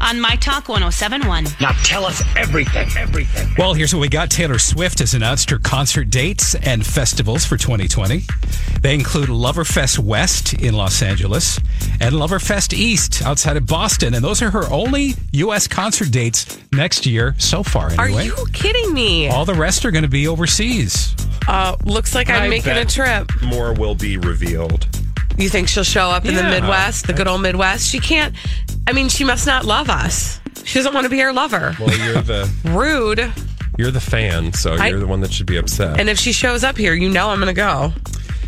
on My Talk 1071. Now tell us everything, everything. Well, here's what we got. Taylor Swift has announced her concert dates and festivals for 2020. They include Loverfest West in Los Angeles and Loverfest East outside of Boston. And those are her only U.S. concert dates next year so far, Are you kidding me? All the rest are going to be overseas. Uh, looks like I'm I making a trip. More will be revealed. You think she'll show up in the Midwest, the good old Midwest? She can't. I mean, she must not love us. She doesn't want to be our lover. Well, you're the Rude. you're the fan, so I- you're the one that should be upset. And if she shows up here, you know I'm going to go.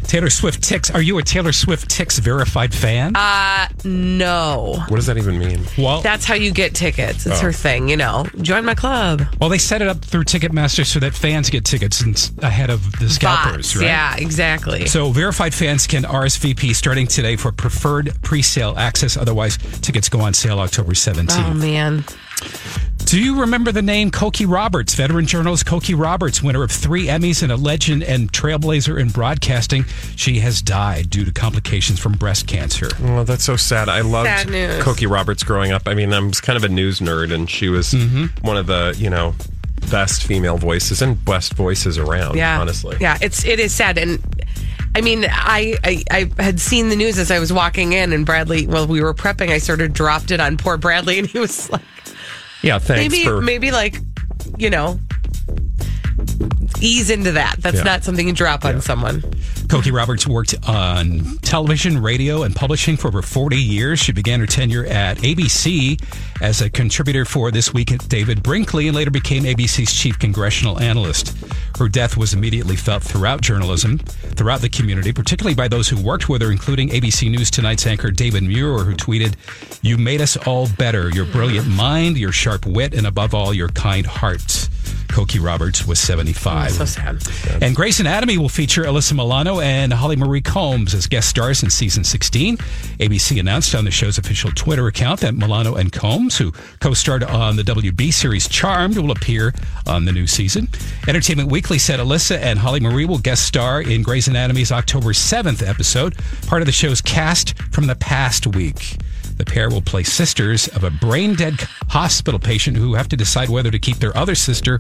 Taylor Swift Tix. Are you a Taylor Swift Tix verified fan? Uh, no. what does that even mean? well, That's how you get tickets. It's her thing, you know. Join my club. well, they set it up through Ticketmaster so that fans get tickets ahead of the scalpers, Bots. right? Yeah, exactly. So verified fans can RSVP starting today for preferred pre-sale access. Otherwise, tickets go on sale October 17th. oh, man. Do you remember the name Cokie Roberts? Veteran journalist Cokie Roberts, winner of three Emmys and a legend and trailblazer in broadcasting. She has died due to complications from breast cancer. Well, that's so sad. I loved Sad news. Cokie Roberts growing up. I mean, I was kind of a news nerd, and she was Mm-hmm. one of the you know best female voices and best voices around. Yeah. honestly. Yeah, it's it is sad and I mean, I, I I had seen the news as I was walking in, and Bradley. Well, we were prepping. I sort of dropped it on poor Bradley, and he was like, Yeah. Thanks maybe for maybe like, you know, ease into that. That's Yeah. not something you drop on someone. Cokie Roberts worked on television, radio, and publishing for over 40 years. She began her tenure at ABC as a contributor for This Week at David Brinkley and later became ABC's chief congressional analyst. Her death was immediately felt throughout journalism, throughout the community, particularly by those who worked with her, including ABC News Tonight's anchor David Muir, who tweeted, You made us all better. Your brilliant mind, your sharp wit, and above all, your kind heart. Cokie Roberts was 75. So sad. And Grey's Anatomy will feature Alyssa Milano and Holly Marie Combs as guest stars in season 16. ABC announced on the show's official Twitter account that Milano and Combs, who co starred on the WB series Charmed, will appear on the new season. Entertainment Weekly said Alyssa and Holly Marie will guest star in Grey's Anatomy's October 7th episode, part of the show's cast from the past week. The pair will play sisters of a brain dead hospital patient who have to decide whether to keep their other sister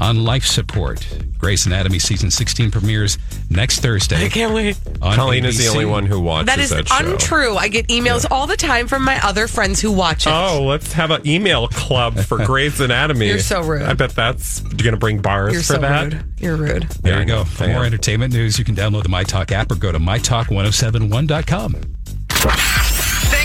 on life support. Grey's Anatomy season 16 premieres next Thursday. I can't wait. on Colleen is the only one who watches That is that show. That is untrue. I get emails all the time from my other friends who watch it. Oh, let's have an email club for Grey's Anatomy. You're so rude. I bet that's you're gonna bring bars You're for so that. rude. You're rude. There Yeah, you go. For know. more entertainment news, you can download the MyTalk app or go to mytalk1071.com.